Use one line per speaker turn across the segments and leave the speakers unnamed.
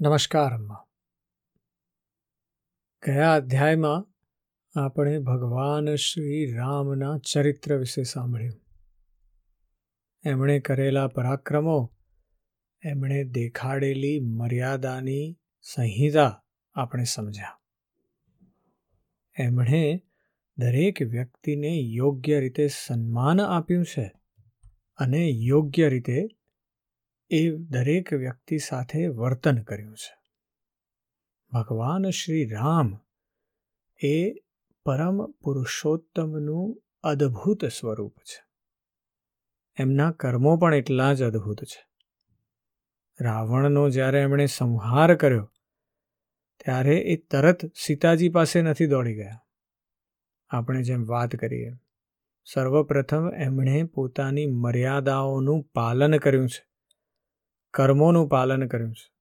નમસ્કાર, અમ્મા. ગયા અધ્યાયમાં આપણે ભગવાન શ્રી રામના ચરિત્ર વિશે સાંભળ્યું. એમણે કરેલા પરાક્રમો, એમણે દેખાડેલી મર્યાદાની સંહિતા આપણે સમજ્યા. એમણે દરેક વ્યક્તિને યોગ્ય રીતે સન્માન આપ્યું છે અને યોગ્ય રીતે એ દરેક વ્યક્તિ સાથે વર્તન કર્યું છે. ભગવાન શ્રી રામ એ પરમ પુરુષોત્તમનું અદ્ભુત સ્વરૂપ છે. એમના કર્મો પણ એટલા જ અદ્ભુત છે. રાવણનો જ્યારે એમણે સંહાર કર્યો, ત્યારે એ તરત સીતાજી પાસે નથી દોડી ગયા. આપણે જેમ વાત કરીએ, સર્વપ્રથમ એમણે પોતાની મર્યાદાઓનું પાલન કર્યું છે. કર્મોનું પાલન કર્યું છે.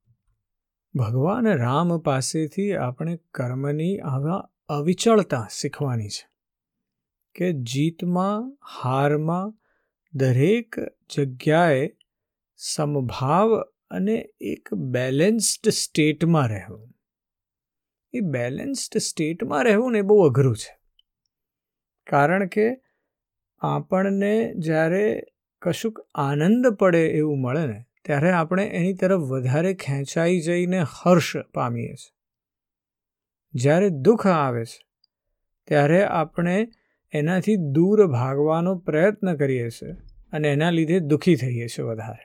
ભગવાન રામ પાસેથી આપણે કર્મની આવા અવિચળતા શીખવાની છે કે જીતમાં, હારમાં, દરેક જગ્યાએ સમભાવ અને એક બેલેન્સ્ડ સ્ટેટમાં રહેવું. એ બેલેન્સ્ડ સ્ટેટમાં રહેવું ને બહુ અઘરું છે. કારણ કે આપણને જ્યારે કશુંક આનંદ પડે એવું મળે ને ત્યારે આપણે એની તરફ વધારે ખેંચાઈ જઈને હર્ષ પામીએ છીએ. જ્યારે દુઃખ આવે છે, ત્યારે આપણે એનાથી દૂર ભાગવાનો પ્રયત્ન કરીએ છીએ અને એના લીધે દુઃખી થઈએ છીએ વધારે.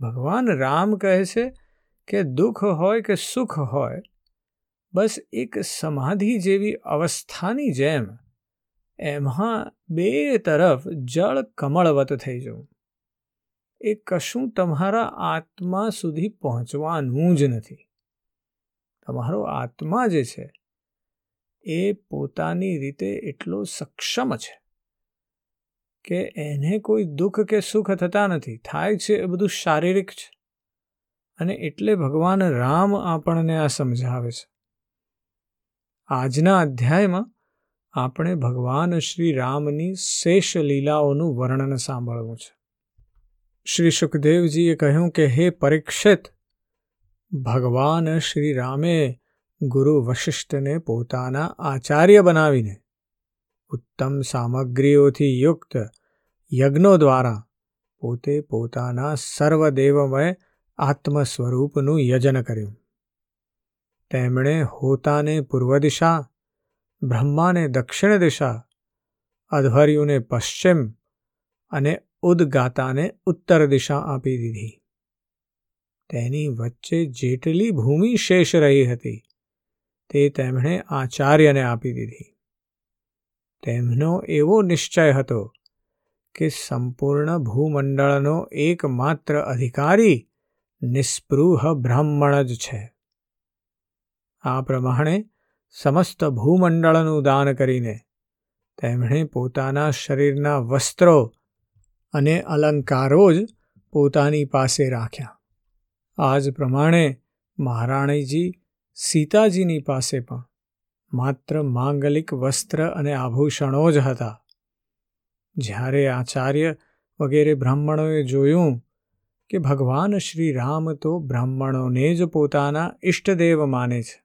ભગવાન રામ કહે છે કે દુઃખ હોય કે સુખ હોય, બસ એક સમાધિ જેવી અવસ્થાની જેમ એમાં બે તરફ જળ કમળવત થઈ જવું. એ કશું તમારા આત્મા સુધી પહોંચવાનું જ નથી. તમારો આત્મા જે છે, એ પોતાની રીતે એટલો સક્ષમ છે કે એને કોઈ દુઃખ કે સુખ થતા નથી. થાય છે એ બધું શારીરિક છે અને એટલે ભગવાન રામ આપણને આ સમજાવે છે. આજના અધ્યાયમાં આપણે ભગવાન શ્રી રામની શેષ લીલાઓનું વર્ણન સાંભળવું છે. શ્રી સુખદેવજીએ કહ્યું કે, હે પરીક્ષિત, ભગવાન શ્રી રામે ગુરુ વશિષ્ઠને પોતાના આચાર્ય બનાવીને ઉત્તમ સામગ્રીઓથી યુક્ત યજ્ઞો દ્વારા પોતે પોતાના સર્વદેવમય આત્મ સ્વરૂપનું યજન કર્યું. તેમણે હોતાને પૂર્વ દિશા, બ્રહ્માને દક્ષિણ દિશા અધ્વર્યુને પશ્ચિમ અને ઉદગાતાને ઉત્તર દિશા આપી દીધી. તેની વચ્ચે જેટલી ભૂમિ શેષ રહી હતી, તે તેમણે આચાર્યને આપી દીધી. તેમનો એવો નિશ્ચય હતો કે સંપૂર્ણ ભૂમંડળનો એકમાત્ર અધિકારી નિસ્પૃહ બ્રાહ્મણ જ છે. આ પ્રમાણે સમસ્ત ભૂમંડળનું દાન કરીને તેમણે પોતાના શરીરના વસ્ત્રો અને અલંકારો જ પોતાની પાસે રાખ્યા. આ જ પ્રમાણે મહારાણીજી સીતાજીની પાસે પણ માત્ર માંગલિક વસ્ત્ર અને આભૂષણો જ હતા. જ્યારે આચાર્ય વગેરે બ્રાહ્મણોએ જોયું કે ભગવાન શ્રી રામ તો બ્રાહ્મણોને જ પોતાના ઇષ્ટદેવ માને છે,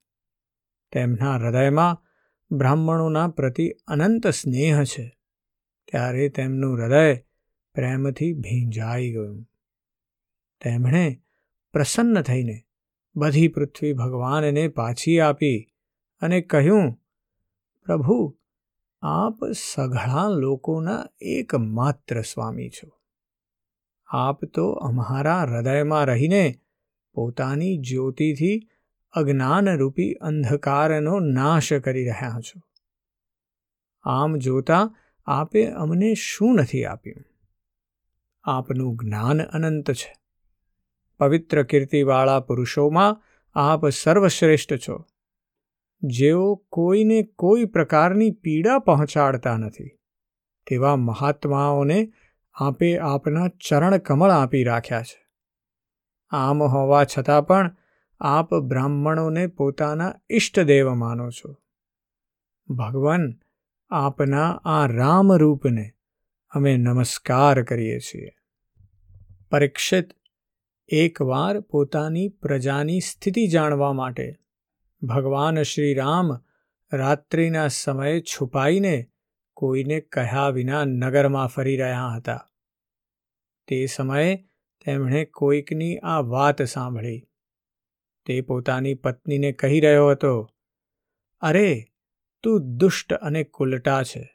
તેમના હૃદયમાં બ્રાહ્મણોના પ્રતિ અનંત સ્નેહ છે, ત્યારે તેમનું હૃદય પ્રેમથી ભીંજાઈ ગયું. તેમણે પ્રસન્ન થઈને બધી પૃથ્વી ભગવાનને પાછી આપી અને કહ્યું, પ્રભુ, આપ સઘળા લોકોના એકમાત્ર સ્વામી છો. આપ તો અમારા હૃદયમાં રહીને પોતાની જ્યોતિથી અજ્ઞાનરૂપી અંધકારનો નાશ કરી રહ્યા છો. આમ જોતા આપે અમને શું નથી આપ્યું? આપનું જ્ઞાન અનંત છે. પવિત્ર કીર્તિવાળા પુરુષોમાં આપ સર્વશ્રેષ્ઠ છો. જેઓ કોઈને કોઈ પ્રકારની પીડા પહોંચાડતા નથી, તેવા મહાત્માઓને આપે આપના ચરણ કમળ આપી રાખ્યા છે. આમ હોવા છતાં પણ આપ બ્રાહ્મણોને પોતાના ઇષ્ટદેવ માનો છો. ભગવાન આપના આ રામરૂપને અમે નમસ્કાર કરીએ છીએ. પરીક્ષિત એકવાર પોતાની પ્રજાની સ્થિતિ જાણવા માટે ભગવાન શ્રી રામ રાત્રિના સમયે છુપાઈને કોઈને કહ્યા વિના નગરમાં ફરી રહ્યા હતા. તે સમયે તેમણે કોઈકની આ વાત સાંભળી. તે પોતાની પત્નીને કહી રહ્યો હતો, અરે, તું દુષ્ટ અને કુલટા છે.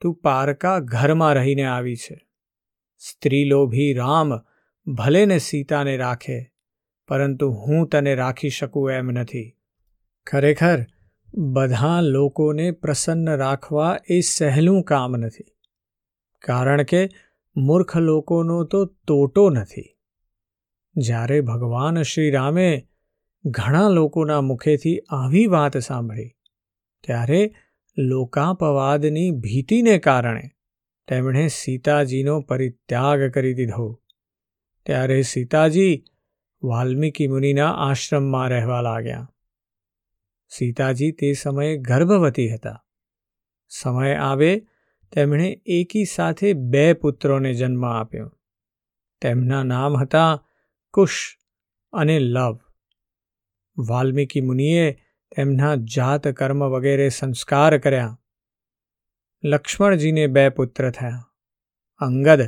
તું પારકા ઘરમાં રહીને આવી છે. સ્ત્રીલોભી રામ ભલે ને સીતાને રાખે, પરંતુ હું તને રાખી શકું એમ નથી. ખરેખર, બધા લોકોને પ્રસન્ન રાખવા એ સહેલું કામ નથી. કારણ કે, મૂર્ખ લોકોનો તો તોટો નથી. જ્યારે ભગવાન શ્રી રામે ઘણા લોકોના મુખેથી આવી વાત સાંભળી, ત્યારે લોકાપવાદની ભીતિને કારણે તેમણે સીતાજીનો પરિત્યાગ કરી દીધો. ત્યારે સીતાજી વાલ્મીકી મુનિના આશ્રમમાં રહેવા લાગ્યા. સીતાજી તે સમયે ગર્ભવતી હતા. સમય આવે તેમણે એકી સાથે બે પુત્રોને જન્મ આપ્યો. તેમના નામ હતા કુશ અને લવ. વાલ્મીકી મુનિએ તેમના જાત કર્મ વગેરે સંસ્કાર કર્યા. લક્ષ્મણજીને બે પુત્ર થયા, અંગદ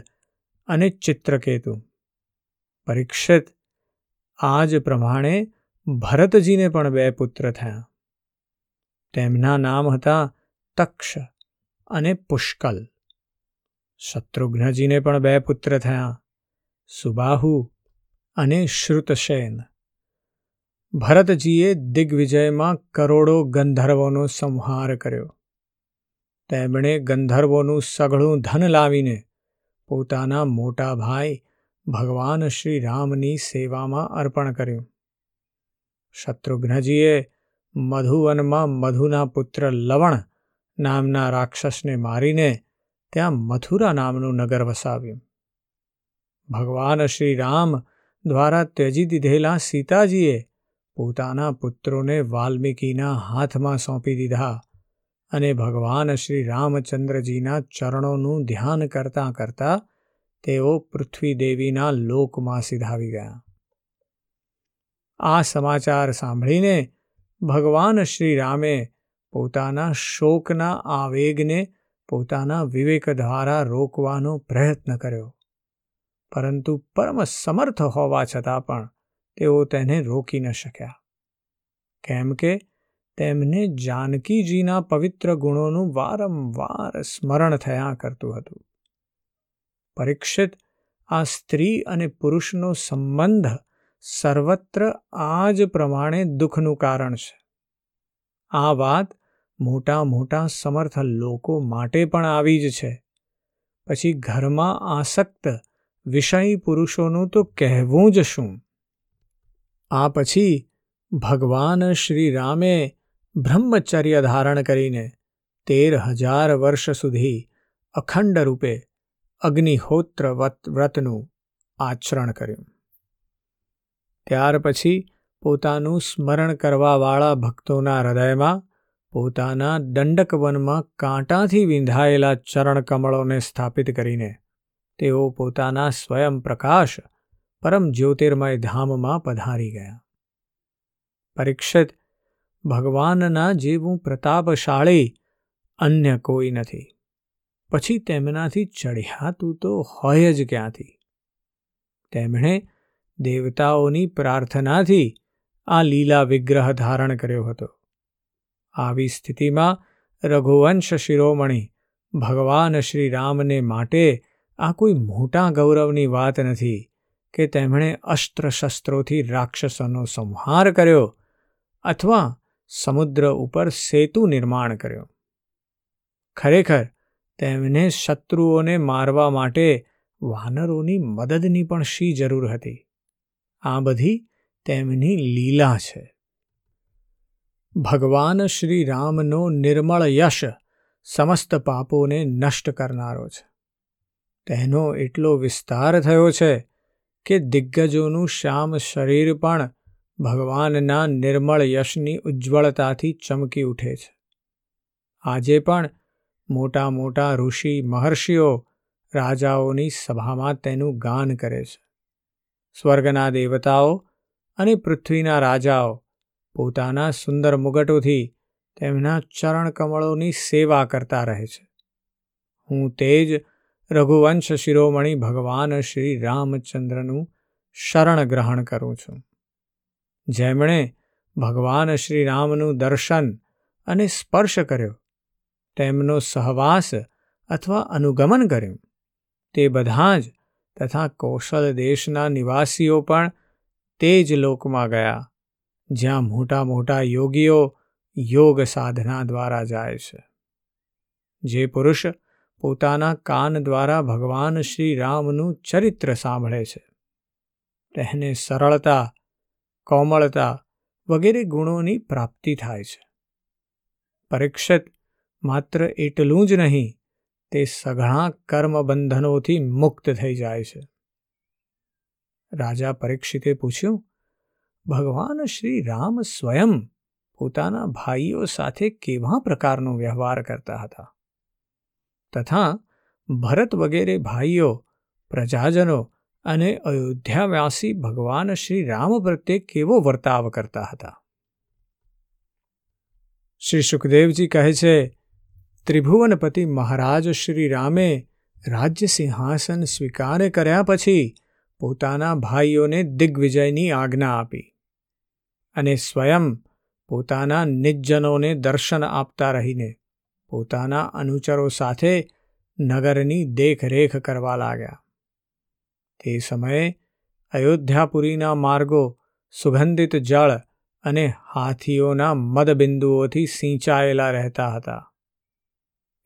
અને ચિત્રકેતુ. પરીક્ષિત આ જ પ્રમાણે ભરતજીને પણ બે પુત્ર થયા. તેમના નામ હતા તક્ષ અને પુષ્કલ. શત્રુઘ્નજીને પણ બે પુત્ર થયા, સુબાહુ અને શ્રુતસેન. ભરતજીએ દિગ્વિજયમાં કરોડો ગંધર્વોનો સંહાર કર્યો. તેમણે ગંધર્વોનું સઘળું ધન લાવીને પોતાના મોટા ભાઈ ભગવાન શ્રી રામની સેવામાં અર્પણ કર્યું. શત્રુઘ્નજીએ મધુવનમાં મધુના પુત્ર લવણ નામના રાક્ષસને મારીને ત્યાં મથુરા નામનું નગર વસાવ્યું. ભગવાન શ્રી રામ દ્વારા ત્યજી દીધેલા સીતાજીએ પોતાના પુત્રોને વાલ્મીકીના હાથમાં સોંપી દીધા અને ભગવાન શ્રી રામચંદ્રજીના ચરણોનું ધ્યાન કરતાં કરતાં તેઓ પૃથ્વીદેવીના લોકમાં સિધાવી ગયા. આ સમાચાર સાંભળીને ભગવાન શ્રી રામે પોતાના શોકના આવેગને પોતાના વિવેક દ્વારા રોકવાનો પ્રયત્ન કર્યો. પરંતુ પરમ સમર્થ હોવા છતાં પણ તેઓ તેને રોકી ન શક્યા. કેમ કે તેમને જાનકીજીના પવિત્ર ગુણોનું વારંવાર સ્મરણ થયા કરતું હતું. પરીક્ષિત આ સ્ત્રી અને પુરુષનો સંબંધ સર્વત્ર આ જ પ્રમાણે દુઃખનું કારણ છે. આ વાત મોટા મોટા સમર્થ લોકો માટે પણ આવી જ છે. પછી ઘરમાં આસક્ત વિષયી પુરુષોનું તો કહેવું જ શું? આ પછી ભગવાન શ્રી રામે બ્રહ્મચર્ય ધારણ કરીને તેર હજાર વર્ષ સુધી અખંડ રૂપે અગ્નિહોત્ર વ્રતનું આચરણ કર્યું. ત્યાર પછી પોતાનું સ્મરણ કરવાવાળા ભક્તોના હૃદયમાં પોતાના દંડકવનમાં કાંટાથી વિંધાયેલા ચરણકમળોને સ્થાપિત કરીને તેઓ પોતાના સ્વયં પ્રકાશ પરમ જ્યોતિર્મય ધામમાં પધારી ગયા. પરીક્ષિત, ભગવાનના જેવું પ્રતાપશાળી અન્ય કોઈ નથી. પછી તેમનાથી ચઢ્યાતું તો હોય જ ક્યાંથી? તેમણે દેવતાઓની પ્રાર્થનાથી આ લીલા વિગ્રહ ધારણ કર્યો હતો. આવી સ્થિતિમાં રઘુવંશ શિરોમણી ભગવાન શ્રી રામને માટે આ કોઈ મોટા ગૌરવની વાત નથી. કે તેમણે અસ્ત્ર શસ્ત્રોથી રાક્ષસોનો સંહાર કર્યો અથવા સમુદ્ર ઉપર સેતુ નિર્માણ કર્યો. ખરેખર, તેમને શત્રુઓને મારવા માટે વાનરોની મદદની પણ શી જરૂર હતી? આ બધી તેમની લીલા છે. ભગવાન શ્રી રામનો નિર્મળ યશ સમસ્ત પાપોને નષ્ટ કરનારો છે. તેનો એટલો વિસ્તાર થયો છે કે દિગ્ગજોનું શ્યામ શરીર પણ ભગવાનના નિર્મળ યશની ઉજ્જવળતાથી ચમકી ઉઠે છે. આજે પણ મોટા મોટા ઋષિ મહર્ષિઓ રાજાઓની સભામાં તેનું ગાન કરે છે. સ્વર્ગના દેવતાઓ અને પૃથ્વીના રાજાઓ પોતાના સુંદર મુગટોથી તેમના ચરણકમળોની સેવા કરતા રહે છે. હું તે જ રઘુવંશ શિરોમણી ભગવાન શ્રી રામચંદ્રનું શરણ ગ્રહણ કરું છું. જેમણે ભગવાન શ્રી રામનું દર્શન અને સ્પર્શ કર્યો, તેમનો સહવાસ અથવા અનુગમન કર્યું, તે બધા જ તથા કૌશલ દેશના નિવાસીઓ પણ તે જ લોકમાં ગયા, જ્યાં મોટા મોટા યોગીઓ યોગ સાધના દ્વારા જાય છે. જે પુરુષ પોતાના કાન દ્વારા ભગવાન શ્રી રામનું ચરિત્ર સાંભળે છે. તેને સરળતા, કોમળતા વગેરે ગુણોની પ્રાપ્તિ થાય છે. પરીક્ષિત માત્ર એટલું જ નહીં, તે સઘળા કર્મબંધનોથી મુક્ત થઈ જાય છે. રાજા પરીક્ષિતે પૂછ્યું, ભગવાન શ્રી રામ સ્વયં પોતાના ભાઈઓ સાથે કેવા પ્રકારનો વ્યવહાર કરતા હતા? તથા ભરત વગેરે ભાઈઓ, પ્રજાજનો અને અયોધ્યાવાસી ભગવાન શ્રી રામ પ્રત્યે કેવો વર્તાવ કરતા હતા? શ્રી સુખદેવજી કહે છે, ત્રિભુવનપતિ મહારાજ શ્રી રામે રાજ્ય સિંહાસન સ્વીકાર કર્યા પછી પોતાના ભાઈઓને દિગ્વિજયની આજ્ઞા આપી અને સ્વયં પોતાના નિજ્જનોને દર્શન આપતા રહીને પોતાના અનુચરો સાથે નગરની દેખરેખ કરવા લાગ્યા. તે સમયે અયોધ્યાપુરીના માર્ગો, સુગંધિત જળ અને હાથીઓના મદબિંદુઓથી સિંચાયેલા રહેતા હતા.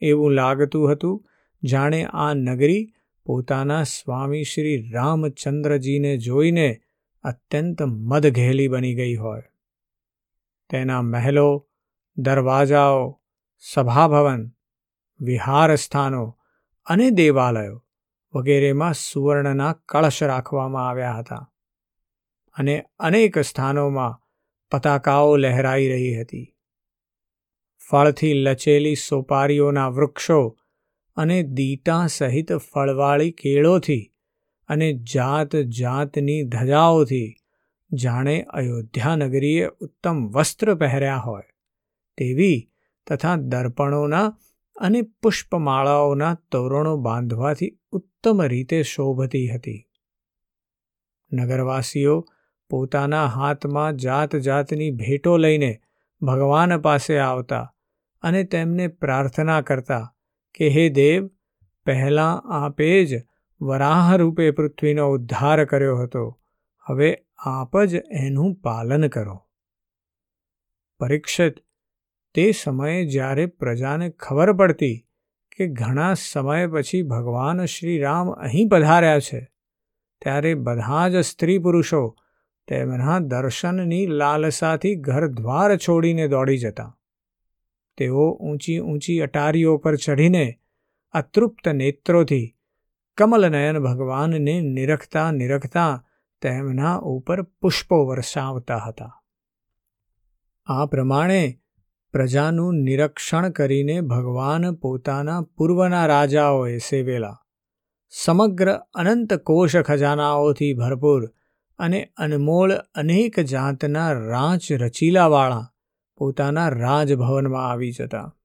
એવું લાગતું હતું, જાણે આ નગરી પોતાના સ્વામી શ્રી રામચંદ્રજીને જોઈને અત્યંત મદઘેલી બની ગઈ હોય. તેના મહેલો, દરવાજાઓ સભાભવન વિહાર સ્થાનો અને દેવાલયો વગેરેમાં સુવર્ણના કળશ રાખવામાં આવ્યા હતા અને અનેક સ્થાનોમાં પતાકાઓ લહેરાઈ રહી હતી. ફળથી લચેલી સોપારીઓના વૃક્ષો અને દીટા સહિત ફળવાળી કેળોથી અને જાત જાતની ધજાઓથી જાણે અયોધ્યા નગરીએ ઉત્તમ વસ્ત્ર પહેર્યા હોય તેવી તથા દર્પણોના અને પુષ્પમાળાઓના તોરણો બાંધવાથી ઉત્તમ રીતે શોભતી હતી. નગરવાસીઓ પોતાના હાથમાં જાત જાતની ભેટો લઈને ભગવાન પાસે આવતા અને તેમને પ્રાર્થના કરતા કે, હે દેવ, પહેલાં આપે જ વરાહ રૂપે પૃથ્વીનો ઉદ્ધાર કર્યો હતો. હવે આપ જ એનું પાલન કરો. પરીક્ષિત તે સમયે જ્યારે પ્રજાને ખબર પડતી કે ઘણા સમય પછી ભગવાન શ્રી રામ અહીં પધાર્યા છે, ત્યારે બધા જ સ્ત્રી પુરુષો તેમના દર્શનની લાલસાથી ઘર દ્વાર છોડીને દોડી જતા. તેઓ ઊંચી ઊંચી અટારીઓ પર ચઢીને અતૃપ્ત નેત્રોથી કમલનયન ભગવાનને નિરખતા નિરખતા તેમના ઉપર પુષ્પો વરસાવતા હતા. આ પ્રમાણે પ્રજાનું નિરક્ષણ કરીને ભગવાન પોતાના પૂર્વના રાજાઓએ સેવેલા. સમગ્ર અનંત કોષ ખજાનાઓથી ભરપૂર અને અનમોલ અનેક જાતના રાંચ રચીલાવાળા પોતાના રાજભવનમાં આવી જતા.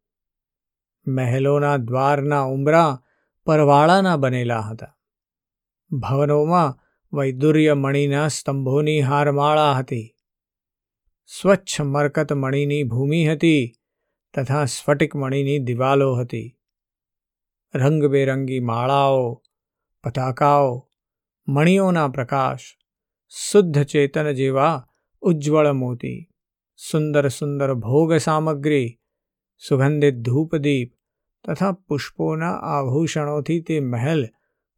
મહેલોના દ્વારના ઉંબરા પરવાળાના બનેલા હતા. ભવનોમાં વૈદુર્ય મણીના સ્તંભોની હારમાળા હતી. સ્વચ્છ મરકત મણીની ભૂમિ હતી તથા સ્ફટિક મણીની દિવાલો હતી. રંગબેરંગી માળાઓ, પતાકાઓ, મણીઓના પ્રકાશ, શુદ્ધ ચેતન જેવા ઉજ્જવળ મોતી, સુંદર સુંદર ભોગ સામગ્રી, સુગંધિત ધૂપદીપ તથા પુષ્પોના આભૂષણોથી તે મહેલ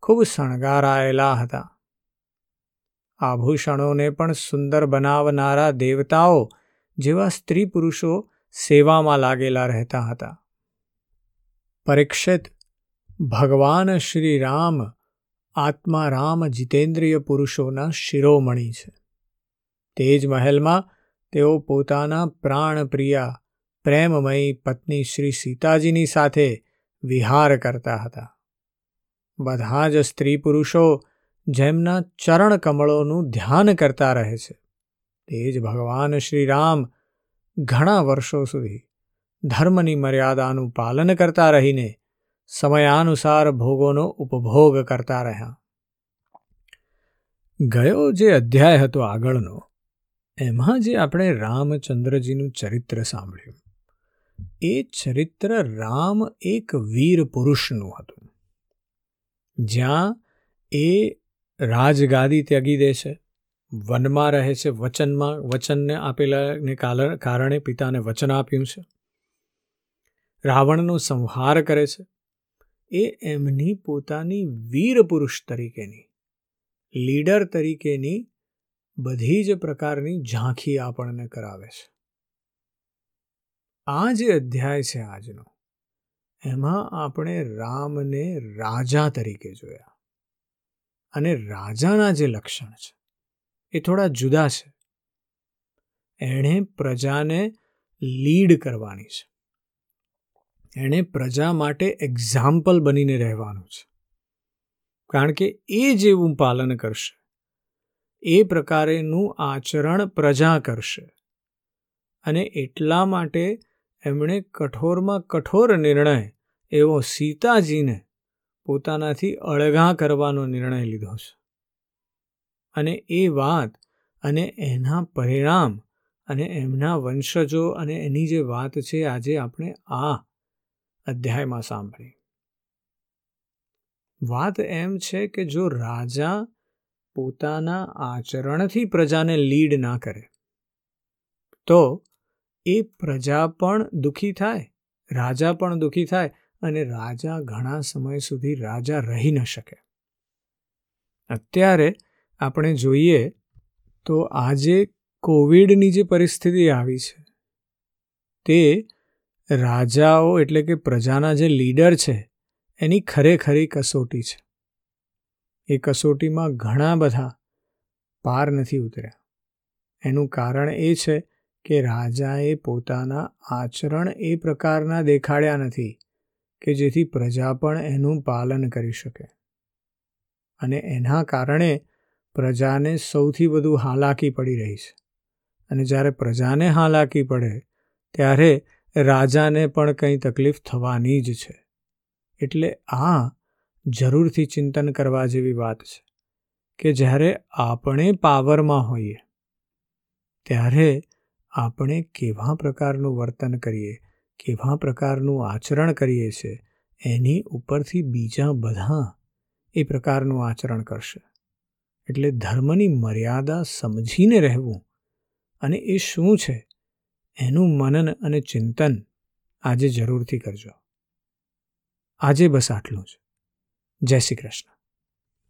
ખૂબ શણગારાયેલા હતા. આભૂષણોને પણ સુંદર બનાવનારા દેવતાઓ જેવા સ્ત્રી પુરુષો સેવામાં લાગેલા રહેતા હતા. પરીક્ષિત ભગવાન શ્રી રામ આત્મા રામ જીતેન્દ્રિય પુરુષોના શિરોમણી છે. તે જ મહેલમાં તેઓ પોતાના પ્રાણપ્રિયા, પ્રેમમયી પત્ની શ્રી સીતાજીની સાથે વિહાર કરતા હતા. બધા જ સ્ત્રી પુરુષો જેમના ચરણ કમળોનું ધ્યાન કરતા રહે છે. તે જ ભગવાન શ્રી રામ ઘણા વર્ષો સુધી ધર્મની મર્યાદાનું પાલન કરતા રહીને સમયાનુસાર ભોગોનો ઉપભોગ કરતા રહ્યા. ગયો જે અધ્યાય હતો આગળનો, એમાં જે આપણે રામચંદ્રજીનું ચરિત્ર સાંભળ્યું. એ ચરિત્ર રામ એક વીર પુરુષનું હતું. જ્યાં એ રાજગાદી ત્યાગી દે છે. વનમાં રહે છે. વચનમાં, વચનને આપેલાને કારણે પિતાને વચન આપ્યું છે. રાવણનો સંહાર કરે છે. એ એમની પોતાની વીર પુરુષ તરીકેની, લીડર તરીકેની બધી જ પ્રકારની ઝાંખી આપણને કરાવે છે. આ જે અધ્યાય છે આજનો, એમાં આપણે રામને રાજા તરીકે જોયા. અને રાજાના જે લક્ષણ છે, એ થોડા જુદા છે. એણે પ્રજાને લીડ કરવાની છે. એણે પ્રજા માટે એક્ઝામ્પલ બનીને રહેવાનું છે. કારણ કે એ જેવું પાલન કરશે, એ પ્રકારેનું આચરણ પ્રજા કરશે અને એટલા માટે એમણે કઠોરમાં કઠોર નિર્ણય એવો સીતાજીને પોતાનાથી અળગા કરવાનો નિર્ણય લીધો છે. અને એ વાત અને એના પરિણામ અને એમના વંશજો અને એની જે વાત છે આજે આપણે આ અધ્યાયમાં સાંભળી. વાત એમ છે કે જો રાજા પોતાના આચરણથી પ્રજાને લીડ ના કરે, તો એ પ્રજા પણ દુઃખી થાય, રાજા પણ દુઃખી થાય અને રાજા ઘણા સમય સુધી રાજા રહી ન શકે. અત્યારે આપણે જોઈએ તો આજે કોવિડની જે પરિસ્થિતિ આવી છે, તે રાજાઓ એટલે કે પ્રજાના જે લીડર છે, એની ખરેખરી કસોટી છે. એ કસોટીમાં ઘણા બધા પાર નથી ઉતર્યા. એનું કારણ એ છે કે રાજાએ પોતાના આચરણ એ પ્રકારના દેખાડ્યા નથી. કે જેથી પ્રજા પણ એનું પાલન કરી શકે. અને એના કારણે પ્રજાને સૌથી વધુ હાલાકી પડી રહી છે. અને જ્યારે પ્રજાને હાલાકી પડે, ત્યારે રાજાને પણ કંઈ તકલીફ થવાની જ છે. એટલે આ જરૂરથી ચિંતન કરવા જેવી વાત છે કે જ્યારે આપણે પાવરમાં હોઈએ, ત્યારે આપણે કેવા પ્રકારનું વર્તન કરીએ? કેવા પ્રકારનું આચરણ કરીએ છીએ એની ઉપરથી બીજા બધા એ પ્રકારનું આચરણ કરશે. એટલે ધર્મની મર્યાદા સમજીને રહેવું અને એ શું છે, એનું મનન અને ચિંતન આજે જરૂરથી કરજો. આજે બસ આટલું જ. જય શ્રી કૃષ્ણ.